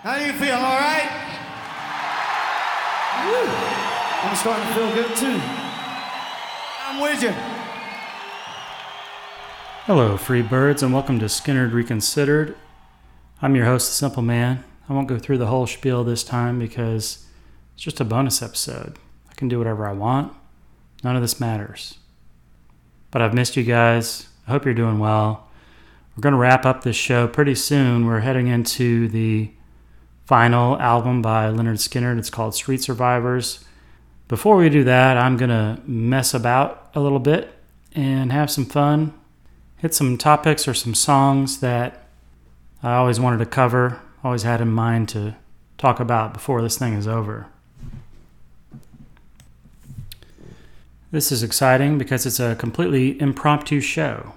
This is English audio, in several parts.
How do you feel? All right? Woo. I'm starting to feel good too. I'm with you. Hello, free birds, and welcome to Skynyrd Reconsidered. I'm your host, The Simple Man. I won't go through the whole spiel this time because it's just a bonus episode. I can do whatever I want. None of this matters. But I've missed you guys. I hope you're doing well. We're going to wrap up this show pretty soon. We're heading into the final album by Lynyrd Skynyrd. It's called Street Survivors. Before we do that, I'm going to mess about a little bit and have some fun. Hit some topics or some songs that I always wanted to cover, always had in mind to talk about before this thing is over. This is exciting because it's a completely impromptu show.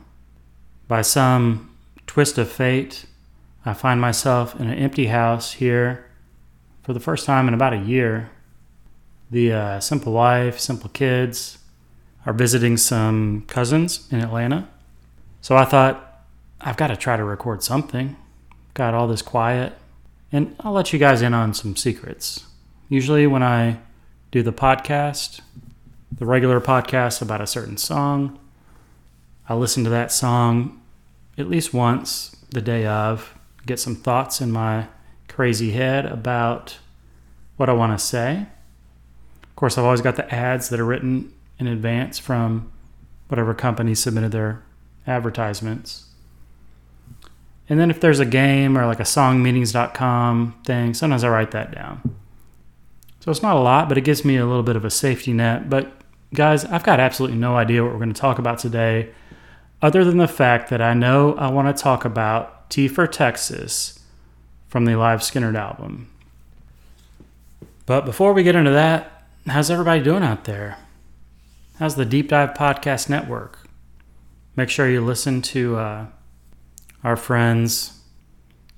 By some twist of fate, I find myself in an empty house here for the first time in about a year. The uh, simple wife, simple kids are visiting some cousins in Atlanta. So I thought, I've got to try to record something. Got all this quiet. And I'll let you guys in on some secrets. Usually, when I do the podcast, the regular podcast about a certain song, I listen to that song at least once the day of, get some thoughts in my crazy head about what I want to say. Of course, I've always got the ads that are written in advance from whatever company submitted their advertisements. And then if there's a game or like a songmeanings.com thing, sometimes I write that down. So it's not a lot, but it gives me a little bit of a safety net. But guys, I've got absolutely no idea what we're going to talk about today, other than the fact that I know I want to talk about T for Texas from the Live Skynyrd album. But before we get into that, how's everybody doing out there? How's the Deep Dive Podcast Network? Make sure you listen to uh, our friends.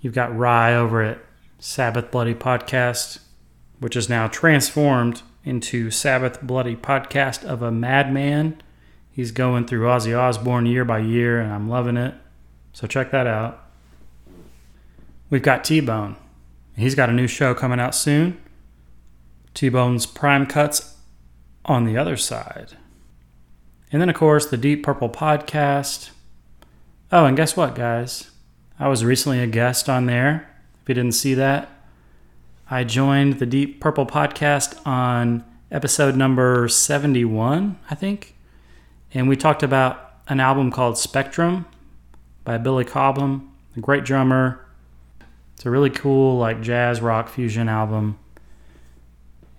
You've got Rye over at Sabbath Bloody Podcast, which is now transformed into Sabbath Bloody Podcast of a Madman. He's going through Ozzy Osbourne year by year, and I'm loving it. So check that out. We've got T Bone. He's got a new show coming out soon. T Bone's Prime Cuts on the other side. And then, of course, the Deep Purple podcast. Oh, and guess what, guys? I was recently a guest on there. If you didn't see that, I joined the Deep Purple podcast on episode number 71, I think. And we talked about an album called Spectrum by Billy Cobham, a great drummer, it's a really cool like jazz rock fusion album.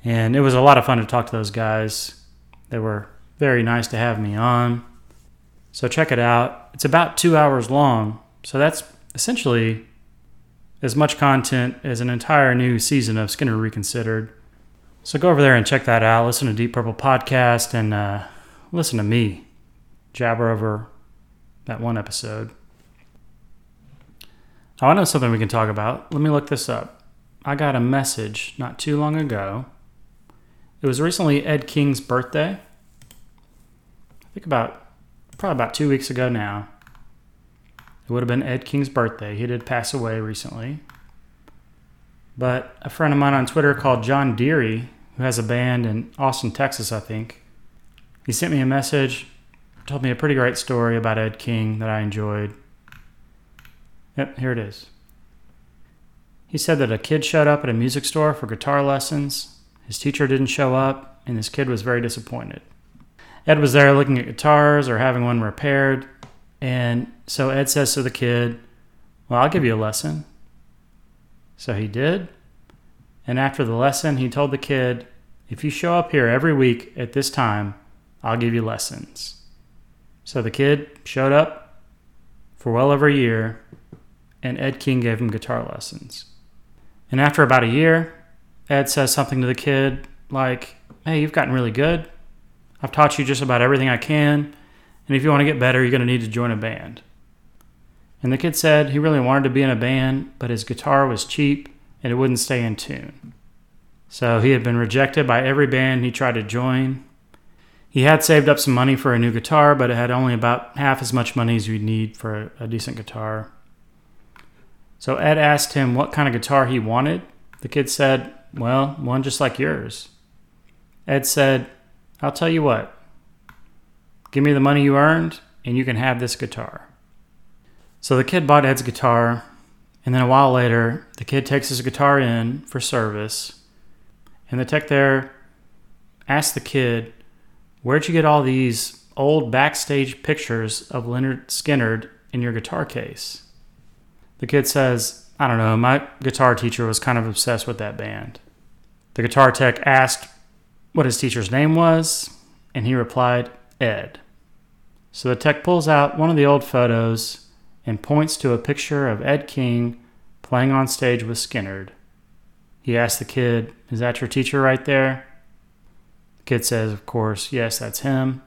And it was a lot of fun to talk to those guys. They were very nice to have me on. So check it out. It's about two hours long. So that's essentially as much content as an entire new season of Skynyrd Reconsidered. So go over there and check that out. Listen to Deep Purple Podcast and uh, listen to me jabber over that one episode. Oh, I know something we can talk about. Let me look this up. I got a message not too long ago. It was recently Ed King's birthday. I think about probably about two weeks ago now. It would have been Ed King's birthday. He did pass away recently. But a friend of mine on Twitter called John Deary, who has a band in Austin, Texas, I think, he sent me a message, told me a pretty great story about Ed King that I enjoyed. Yep, here it is. He said that a kid showed up at a music store for guitar lessons. His teacher didn't show up, and this kid was very disappointed. Ed was there looking at guitars or having one repaired, and so Ed says to the kid, Well, I'll give you a lesson. So he did. And after the lesson, he told the kid, If you show up here every week at this time, I'll give you lessons. So the kid showed up for well over a year and Ed King gave him guitar lessons. And after about a year, Ed says something to the kid like, Hey, you've gotten really good. I've taught you just about everything I can. And if you want to get better, you're going to need to join a band. And the kid said he really wanted to be in a band, but his guitar was cheap and it wouldn't stay in tune. So he had been rejected by every band he tried to join. He had saved up some money for a new guitar, but it had only about half as much money as you'd need for a, decent guitar. So Ed asked him what kind of guitar he wanted. The kid said, Well, one just like yours. Ed said, I'll tell you what, give me the money you earned, and you can have this guitar. So the kid bought Ed's guitar, and then a while later, the kid takes his guitar in for service, and the tech there asked the kid, Where'd you get all these old backstage pictures of Lynyrd Skynyrd in your guitar case? The kid says, I don't know, my guitar teacher was kind of obsessed with that band. The guitar tech asked what his teacher's name was, and he replied, Ed. So the tech pulls out one of the old photos and points to a picture of Ed King playing on stage with Skynyrd. He asks the kid, Is that your teacher right there? The kid says, Of course, yes, that's him.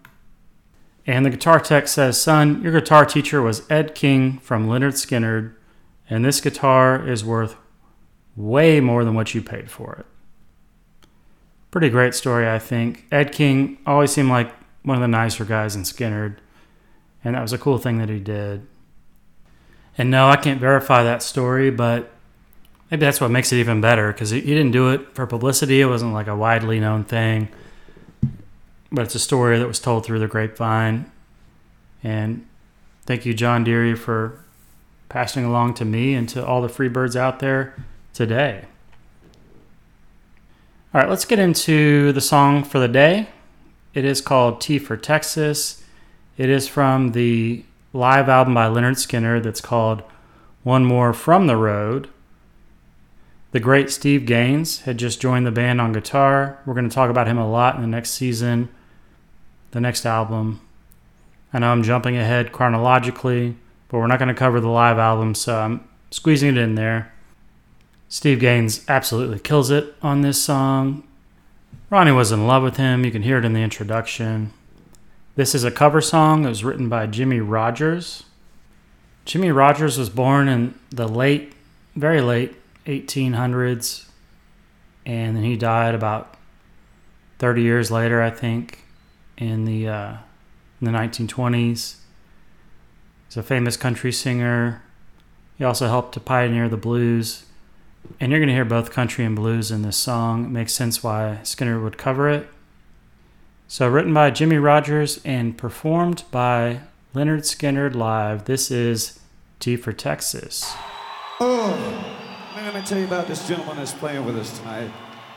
And the guitar tech says, Son, your guitar teacher was Ed King from Lynyrd Skynyrd, and this guitar is worth way more than what you paid for it. Pretty great story, I think. Ed King always seemed like one of the nicer guys in Skynyrd, and that was a cool thing that he did. And no, I can't verify that story, but maybe that's what makes it even better because he didn't do it for publicity. It wasn't like a widely known thing, but it's a story that was told through the grapevine. And thank you, John Deary, for passing along to me and to all the free birds out there today. All right, let's get into the song for the day. It is called T for Texas. It is from the live album by Lynyrd Skynyrd that's called One More from the Road. The great Steve Gaines had just joined the band on guitar. We're going to talk about him a lot in the next season, the next album. I know I'm jumping ahead chronologically, but we're not going to cover the live album, so I'm squeezing it in there. Steve Gaines absolutely kills it on this song. Ronnie was in love with him. You can hear it in the introduction. This is a cover song. It was written by Jimmie Rodgers. Jimmie Rodgers was born in the late, very late 1800s, and then he died about 30 years later, I think, in the uh, in the 1920s. He's a famous country singer. He also helped to pioneer the blues. And you're going to hear both country and blues in this song. It makes sense why Skynyrd would cover it. So, written by Jimmie Rodgers and performed by Lynyrd Skynyrd live, this is T for Texas. Oh, let me tell you about this gentleman that's playing with us tonight.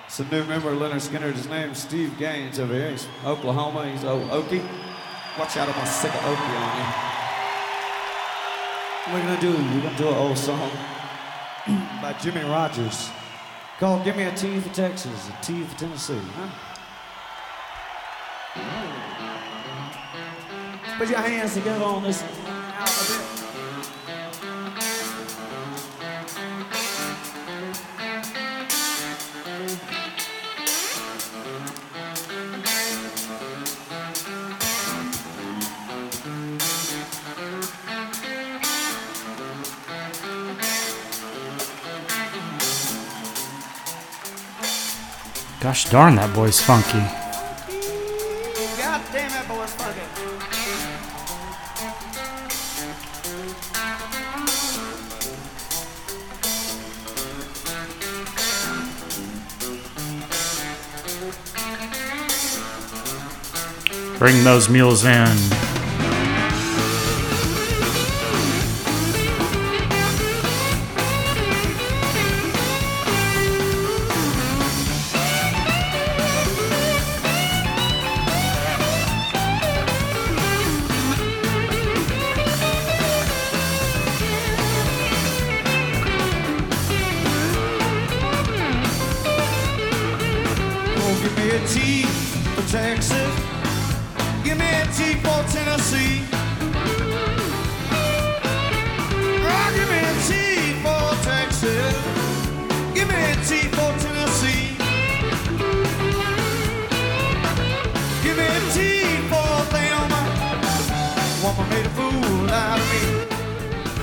It's a new member of Lynyrd Skynyrd. His name's Steve Gaines over here. He's Oklahoma. He's old Okie. Watch out, I'm gonna stick an Okie on you. We're gonna do, we're gonna do an old song by Jimmie Rodgers. Called Give Me a T for Texas, a T for Tennessee, huh? Put your hands together on this Gosh darn, that boy's funky. God damn that boy's funky. Bring those mules in.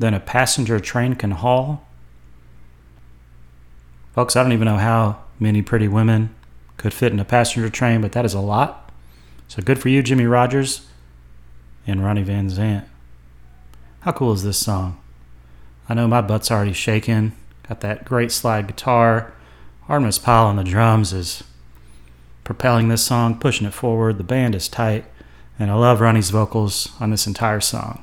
than a passenger train can haul? Folks, I don't even know how many pretty women could fit in a passenger train, but that is a lot. So good for you, Jimmie Rodgers and Ronnie Van Zant. How cool is this song? I know my butt's already shaking. Got that great slide guitar. Artimus Pyle on the drums is propelling this song, pushing it forward. The band is tight, and I love Ronnie's vocals on this entire song.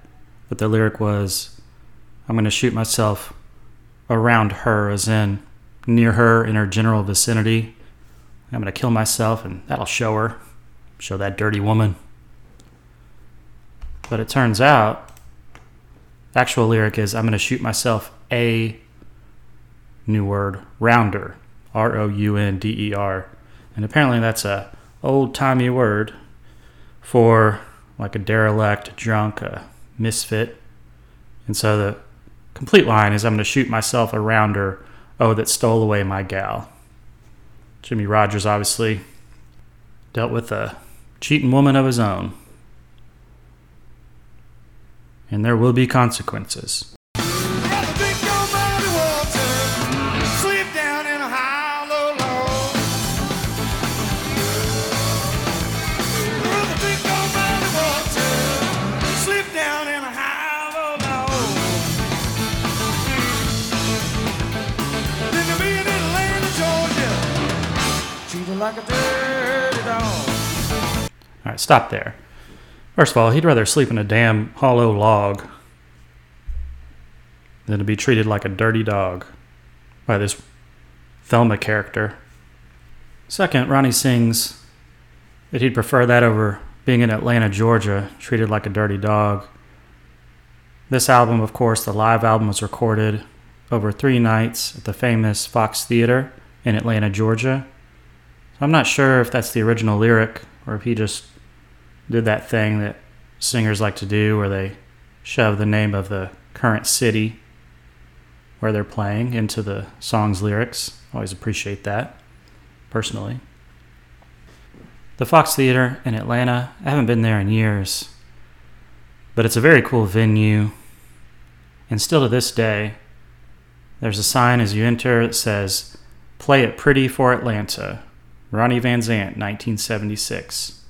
that the lyric was, I'm going to shoot myself around her, as in near her in her general vicinity. I'm going to kill myself, and that'll show her, show that dirty woman. But it turns out, the actual lyric is, I'm going to shoot myself a new word, rounder, R O U N D E R. And apparently that's a old timey word for like a derelict, drunk, a misfit. And so the complete line is I'm going to shoot myself a rounder, oh, that stole away my gal. Jimmie Rodgers obviously dealt with a cheating woman of his own. And there will be consequences. Like a dirty dog. All right, stop there. First of all, he'd rather sleep in a damn hollow log than to be treated like a dirty dog by this Thelma character. Second, Ronnie sings that he'd prefer that over being in Atlanta, Georgia, treated like a dirty dog. This album, of course, the live album was recorded over three nights at the famous Fox Theater in Atlanta, Georgia. I'm not sure if that's the original lyric or if he just did that thing that singers like to do where they shove the name of the current city where they're playing into the song's lyrics. Always appreciate that, personally. The Fox Theater in Atlanta, I haven't been there in years, but it's a very cool venue. And still to this day, there's a sign as you enter that says, Play it pretty for Atlanta. Ronnie Van Zant, 1976.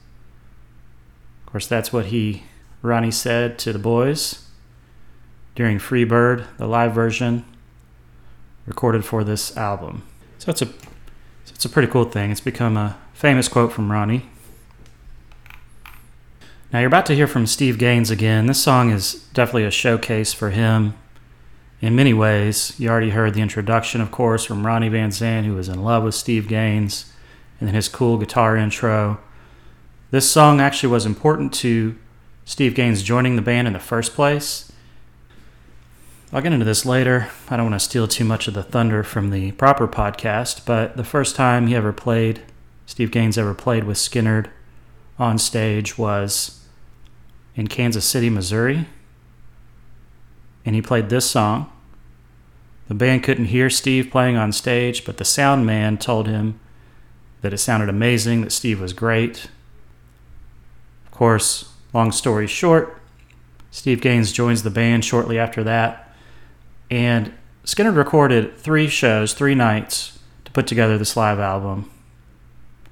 Of course, that's what he, Ronnie, said to the boys during Freebird, the live version recorded for this album. So it's a, so it's a pretty cool thing. It's become a famous quote from Ronnie. Now you're about to hear from Steve Gaines again. This song is definitely a showcase for him in many ways. You already heard the introduction, of course, from Ronnie Van Zant, who was in love with Steve Gaines and then his cool guitar intro. This song actually was important to Steve Gaines joining the band in the first place. I'll get into this later. I don't want to steal too much of the thunder from the proper podcast, but the first time he ever played, Steve Gaines ever played with Skynyrd on stage was in Kansas City, Missouri. And he played this song. The band couldn't hear Steve playing on stage, but the sound man told him that it sounded amazing, that Steve was great. Of course, long story short, Steve Gaines joins the band shortly after that, and Skynyrd recorded three shows, three nights to put together this live album.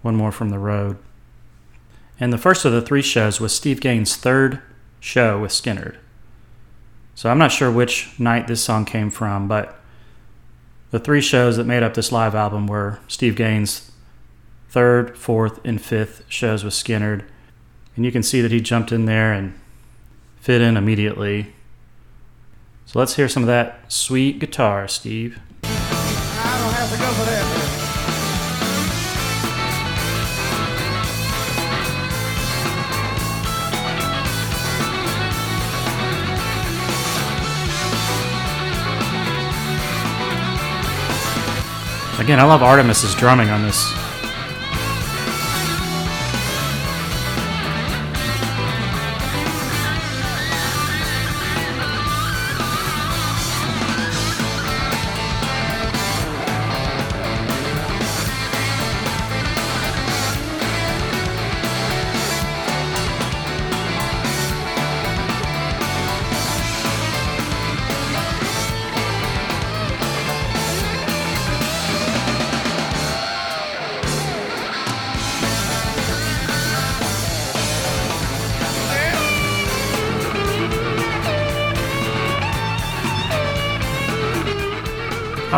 One more from the road. And the first of the three shows was Steve Gaines' third show with Skynyrd. So I'm not sure which night this song came from, but the three shows that made up this live album were Steve Gaines' third, fourth, and fifth shows with Skynyrd. And you can see that he jumped in there and fit in immediately. So let's hear some of that sweet guitar, Steve. Again, I love Artimus's drumming on this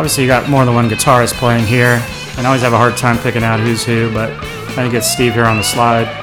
Obviously, you got more than one guitarist playing here, and I always have a hard time picking out who's who, but I think it's Steve here on the slide.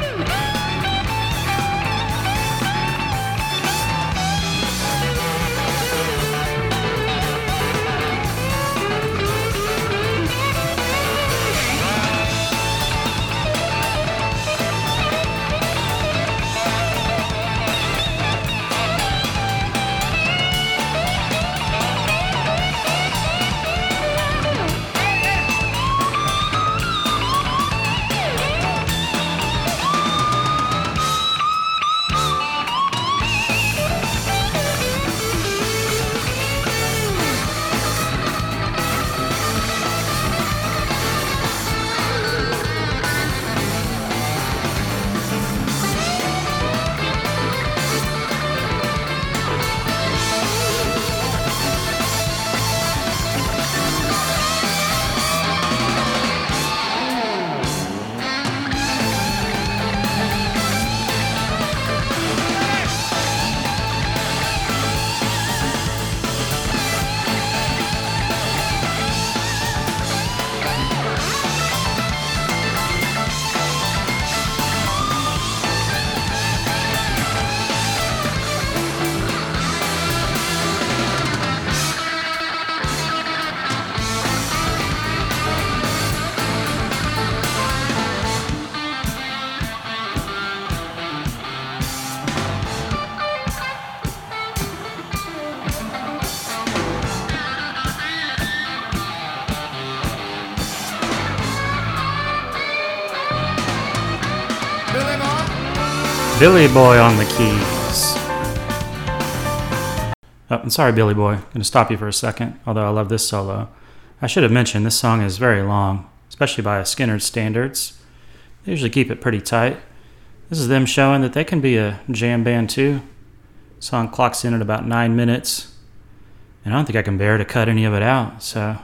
Billy Boy on the keys. Oh, I'm sorry, Billy Boy. I'm to stop you for a second, although I love this solo. I should have mentioned this song is very long, especially by a Skynyrd standards. They usually keep it pretty tight. This is them showing that they can be a jam band too. Song clocks in at about nine minutes, and I don't think I can bear to cut any of it out. So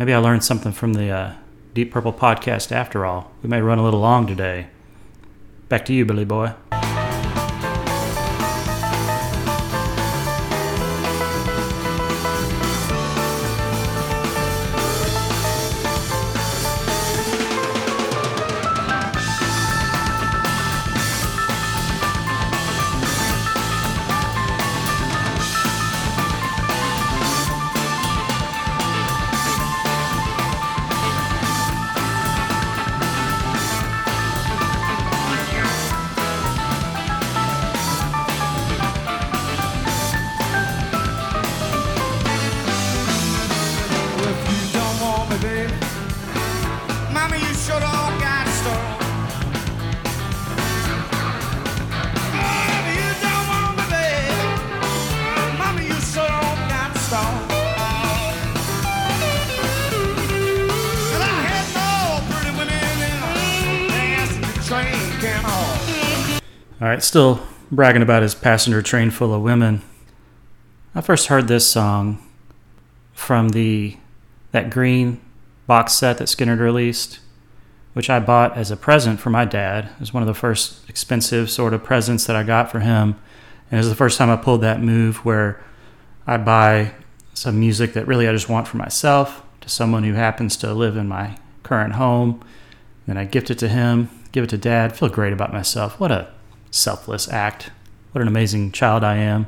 maybe I learned something from the uh, Deep Purple podcast after all. We may run a little long today. Back to you, Billy Boy. Right, still bragging about his passenger train full of women. I first heard this song from the that green box set that Skynyrd released, which I bought as a present for my dad. It was one of the first expensive sort of presents that I got for him. And it was the first time I pulled that move where I buy some music that really I just want for myself to someone who happens to live in my current home. Then I gift it to him, give it to dad, feel great about myself. What a selfless act. What an amazing child I am.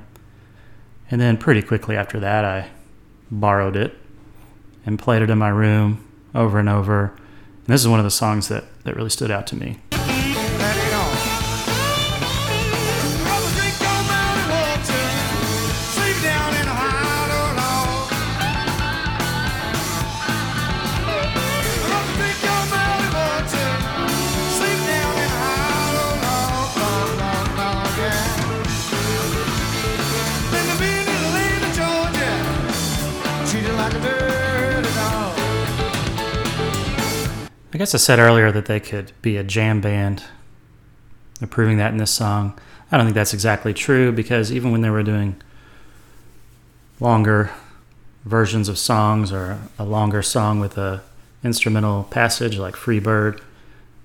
And then pretty quickly after that, I borrowed it and played it in my room over and over. And this is one of the songs that, that really stood out to me. I guess I said earlier that they could be a jam band. They're proving that in this song. I don't think that's exactly true because even when they were doing longer versions of songs or a longer song with a instrumental passage like Free Bird,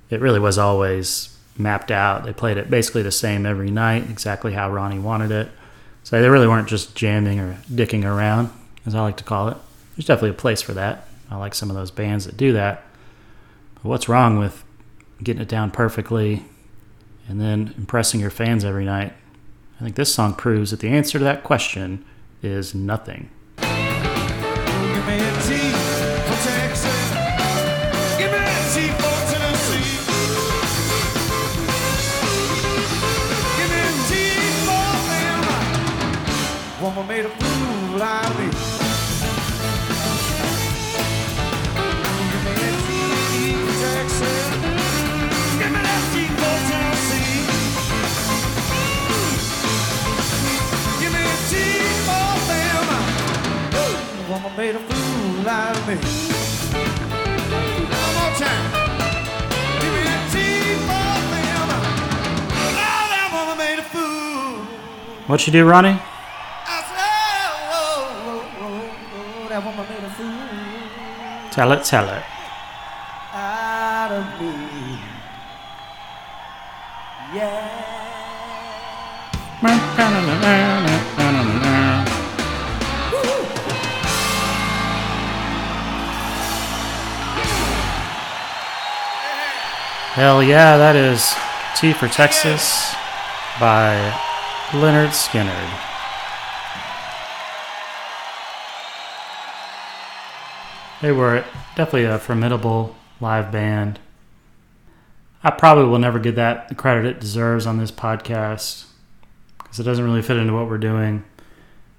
it really was always mapped out. They played it basically the same every night, exactly how Ronnie wanted it. So they really weren't just jamming or dicking around, as I like to call it. There's definitely a place for that. I like some of those bands that do that. What's wrong with getting it down perfectly and then impressing your fans every night? I think this song proves that the answer to that question is nothing. Made a fool out of me. One more time. Give me a T for them. Oh, that woman made a fool. What you do, Ronnie? I said, oh, oh, oh, oh, that woman made a fool Tell it, tell it. out of me. Yeah. Hell yeah, that is T for Texas by Lynyrd Skynyrd. They were definitely a formidable live band. I probably will never get that the credit it deserves on this podcast because it doesn't really fit into what we're doing.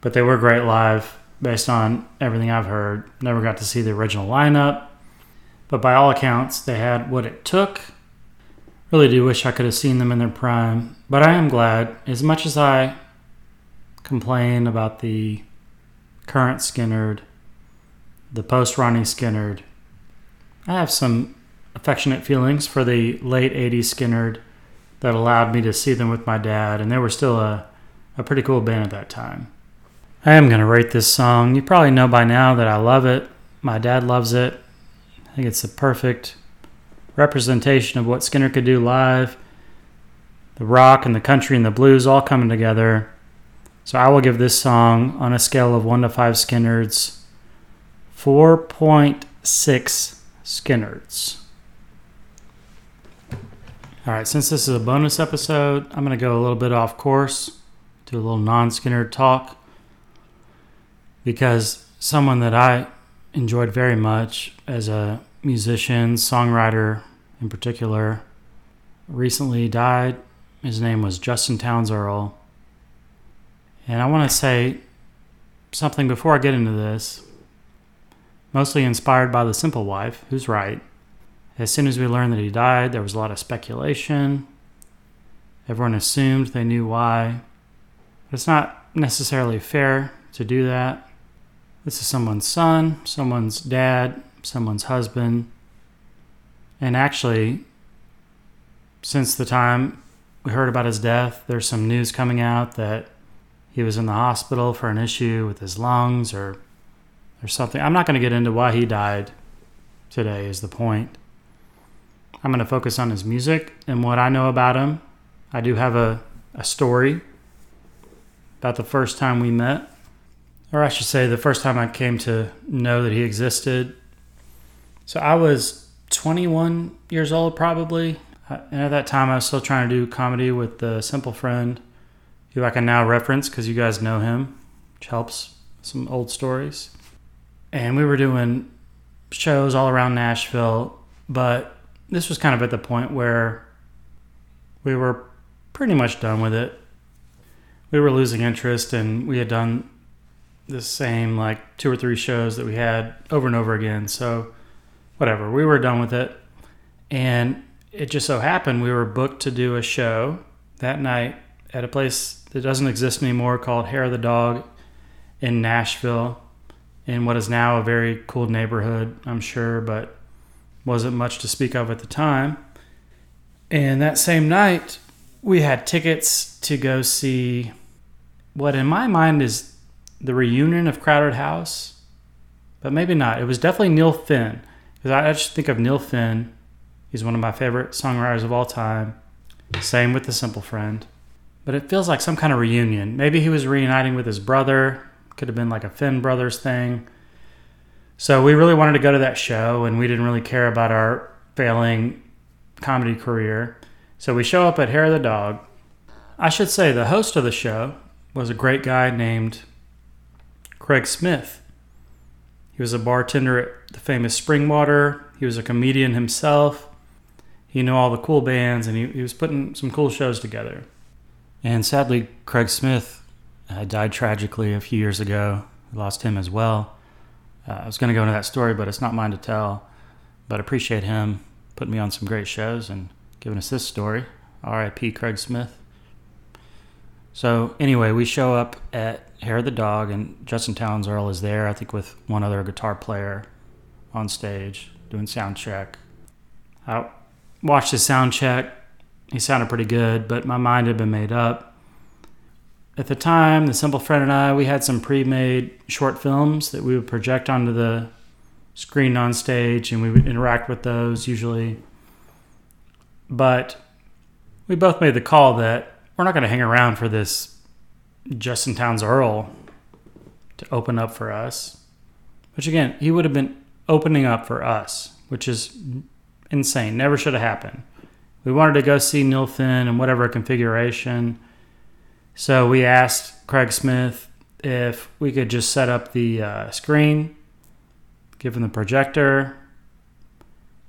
But they were great live based on everything I've heard. Never got to see the original lineup, but by all accounts, they had what it took. Really do wish I could have seen them in their prime, but I am glad. As much as I complain about the current Skynyrd, the post Ronnie Skynyrd, I have some affectionate feelings for the late 80s Skynyrd that allowed me to see them with my dad, and they were still a, a pretty cool band at that time. I am going to rate this song. You probably know by now that I love it. My dad loves it. I think it's the perfect representation of what Skynyrd could do live. The rock and the country and the blues all coming together. So I will give this song on a scale of 1 to 5 Skynyrds 4.6 Skynyrds. All right, since this is a bonus episode, I'm going to go a little bit off course, do a little non Skynyrd talk, because someone that I enjoyed very much as a musician, songwriter in particular, recently died. His name was Justin Townes Earle. And I want to say something before I get into this, mostly inspired by The Simple Wife, who's right. As soon as we learned that he died, there was a lot of speculation. Everyone assumed they knew why. It's not necessarily fair to do that. This is someone's son, someone's dad, someone's husband. And actually, since the time we heard about his death, there's some news coming out that he was in the hospital for an issue with his lungs or or something. I'm not going to get into why he died today is the point. I'm going to focus on his music and what I know about him. I do have a, a story about the first time we met, or I should say, the first time I came to know that he existed. So I was 21 years old, probably. Uh, And at that time, I was still trying to do comedy with the Simple Friend, who I can now reference because you guys know him, which helps some old stories. And we were doing shows all around Nashville, but this was kind of at the point where we were pretty much done with it. We were losing interest, and we had done the same like two or three shows that we had over and over again. So, whatever, we were done with it. And it just so happened we were booked to do a show that night at a place that doesn't exist anymore called Hair of the Dog in Nashville, in what is now a very cool neighborhood, I'm sure. But wasn't much to speak of at the time. And that same night, we had tickets to go see what, in my mind, is the reunion of Crowded House, but maybe not. It was definitely Neil Finn, because I just think of Neil Finn. He's one of my favorite songwriters of all time. Same with The Simple Friend. But it feels like some kind of reunion. Maybe he was reuniting with his brother. Could have been like a Finn Brothers thing. So we really wanted to go to that show, and we didn't really care about our failing comedy career. So we show up at Hair of the Dog. I should say the host of the show was a great guy named Craig Smith. He was a bartender at the famous Springwater. He was a comedian himself. He knew all the cool bands and he, he was putting some cool shows together. And sadly, Craig Smith uh, died tragically a few years ago. We lost him as well. Uh, I was going to go into that story, but it's not mine to tell. But appreciate him putting me on some great shows and giving us this story. R.I.P. Craig Smith. So anyway, we show up at Hair of the Dog, and Justin Townes Earle is there. I think with one other guitar player on stage doing sound check. I watched his sound check. He sounded pretty good, but my mind had been made up. At the time, the Simple Friend and I, we had some pre-made short films that we would project onto the screen on stage, and we would interact with those usually. But we both made the call that we're not going to hang around for this Justin Townes Earle to open up for us. Which again, he would have been opening up for us, which is insane. Never should have happened. We wanted to go see Neil Finn in whatever configuration. So we asked Craig Smith if we could just set up the uh, screen, give him the projector,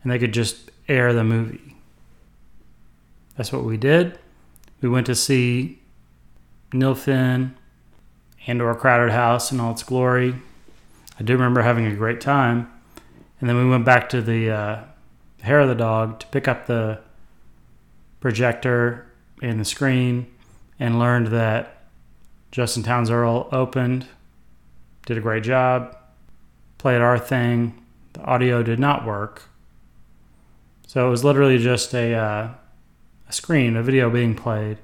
and they could just air the movie. That's what we did. We went to see Neil Finn and or Crowded House in all its glory. I do remember having a great time. And then we went back to the uh, hair of the dog to pick up the projector and the screen and learned that Justin Townes Earle opened, did a great job, played our thing. The audio did not work. So it was literally just a, uh, a screen, a video being played.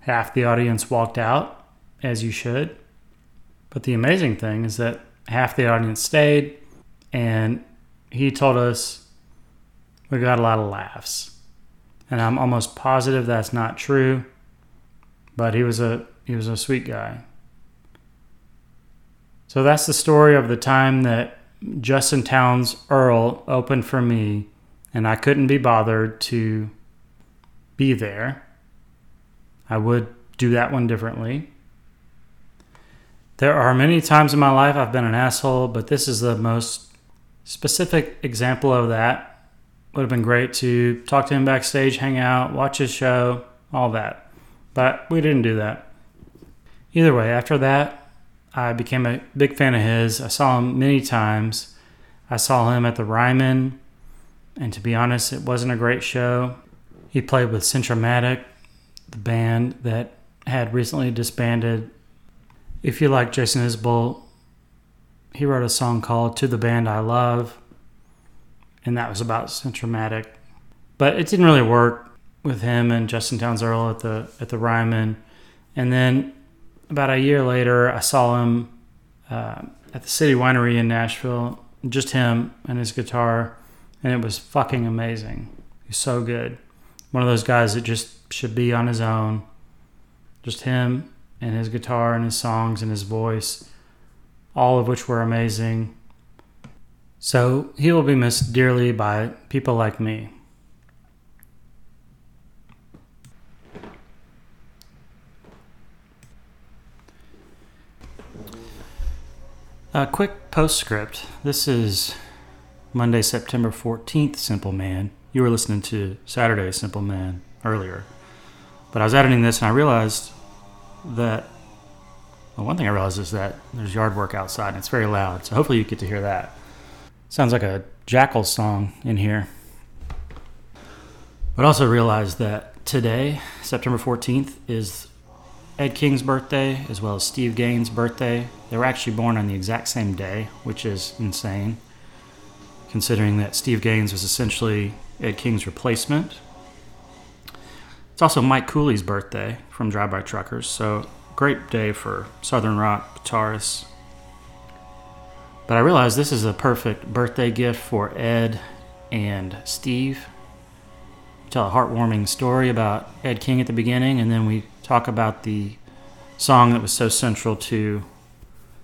Half the audience walked out, as you should. But the amazing thing is that half the audience stayed, and he told us we got a lot of laughs. And I'm almost positive that's not true, but he was a he was a sweet guy. So that's the story of the time that Justin Townes Earle opened for me, and I couldn't be bothered to be there. I would do that one differently. There are many times in my life I've been an asshole, but this is the most specific example of that. Would have been great to talk to him backstage, hang out, watch his show, all that. But we didn't do that. Either way, after that, I became a big fan of his. I saw him many times. I saw him at the Ryman, and to be honest, it wasn't a great show. He played with Centromatic, the band that had recently disbanded. If you like Jason Isbell, he wrote a song called To the Band I Love, and that was about Centromatic. But it didn't really work with him and Justin Townes Earle at the at the Ryman. And then about a year later, I saw him uh, at the City Winery in Nashville, just him and his guitar, and it was fucking amazing. He's so good. One of those guys that just should be on his own. Just him and his guitar and his songs and his voice, all of which were amazing. So he will be missed dearly by people like me. A quick postscript. This is Monday, September 14th, Simple Man. You were listening to Saturday, Simple Man, earlier. But I was editing this and I realized that, well, one thing I realized is that there's yard work outside and it's very loud. So hopefully you get to hear that. Sounds like a Jackyl song in here. But also realized that today, September 14th, is Ed King's birthday as well as Steve Gaines' birthday. They were actually born on the exact same day, which is insane. considering that Steve Gaines was essentially Ed King's replacement. It's also Mike Cooley's birthday from Drive By Truckers, so great day for Southern rock guitarists. But I realize this is a perfect birthday gift for Ed and Steve. Tell a heartwarming story about Ed King at the beginning, and then we talk about the song that was so central to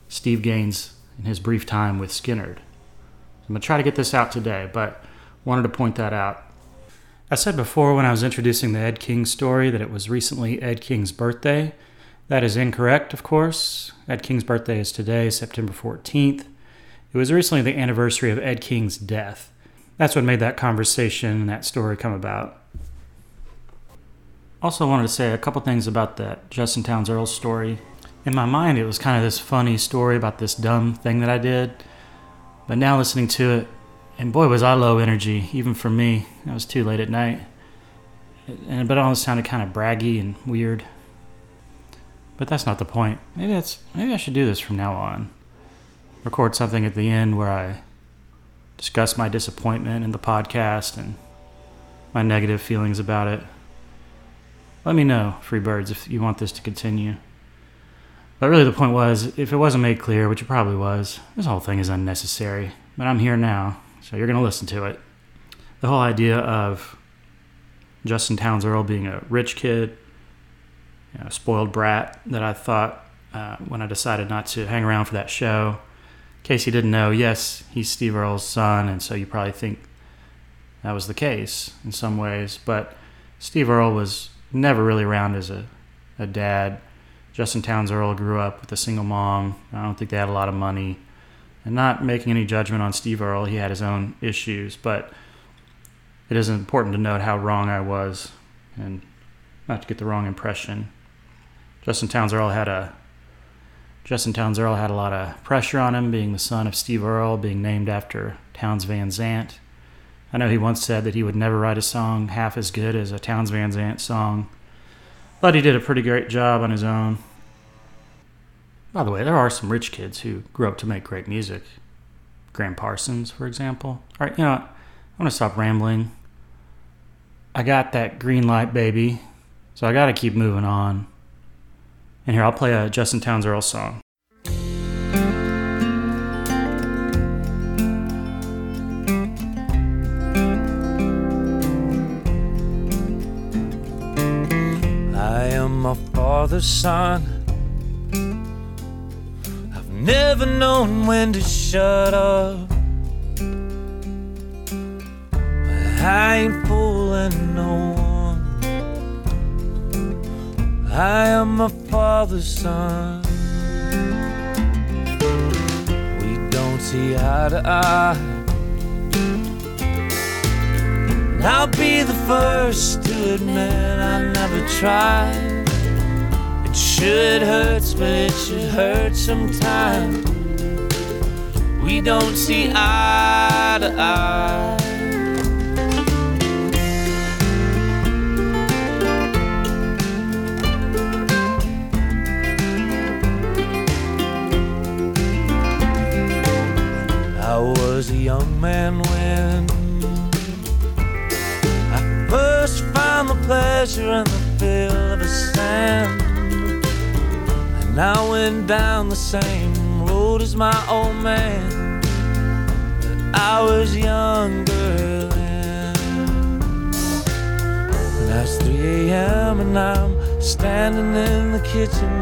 Steve Gaines in his brief time with Skynyrd. I'm going to try to get this out today, but wanted to point that out. I said before when I was introducing the Ed King story that it was recently Ed King's birthday. That is incorrect, of course. Ed King's birthday is today, September 14th. It was recently the anniversary of Ed King's death. That's what made that conversation and that story come about. Also, wanted to say a couple things about that Justin Townes Earle story. In my mind, it was kind of this funny story about this dumb thing that I did. But now listening to it, and boy, was I low energy, even for me. It was too late at night. And, but it all sounded kind of braggy and weird. But that's not the point. Maybe that's maybe I should do this from now on. Record something at the end where I discuss my disappointment in the podcast and my negative feelings about it. Let me know, free birds, if you want this to continue. But really, the point was if it wasn't made clear, which it probably was, this whole thing is unnecessary. But I'm here now, so you're going to listen to it. The whole idea of Justin Townes Earle being a rich kid, you know, spoiled brat that I thought uh, when I decided not to hang around for that show. In case you didn't know, yes, he's Steve Earle's son, and so you probably think that was the case in some ways. But Steve Earle was never really around as a, a dad. Justin Townes Earle grew up with a single mom. I don't think they had a lot of money. And not making any judgment on Steve Earle, he had his own issues, but it is important to note how wrong I was and not to get the wrong impression. Justin Townes Earle had a Justin Townes Earle had a lot of pressure on him, being the son of Steve Earle, being named after Townes Van Zandt. I know he once said that he would never write a song half as good as a Townes Van Zandt song, but he did a pretty great job on his own. By the way, there are some rich kids who grew up to make great music. Gram Parsons, for example. All right, you know, what? I'm going to stop rambling. I got that green light, baby, so I got to keep moving on. And here, I'll play a Justin Townes Earle song. I am my father's son. I've never known when to shut up. I ain't fooling no one. I am my father's son. We don't see eye to eye. And I'll be the first to admit I never tried. It should hurt, but it should hurt sometimes. We don't see eye to eye. I was a young man when I first found the pleasure and the feel of the sand. And I went down the same road as my old man. But I was younger then. And it's 3 a.m. and I'm standing in the kitchen,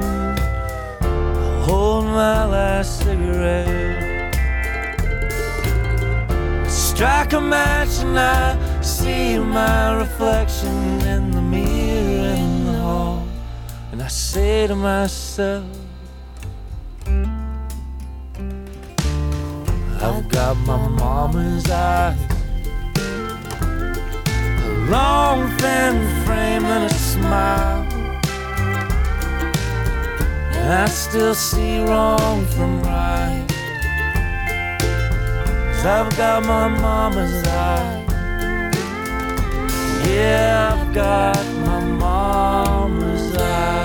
holding my last cigarette strike a match and I see my reflection in the mirror in the hall. And I say to myself, I've got my mama's eyes, a long thin frame and a smile. And I still see wrong from right. Cause I've got my mama's eyes. Yeah, I've got my mama's eyes.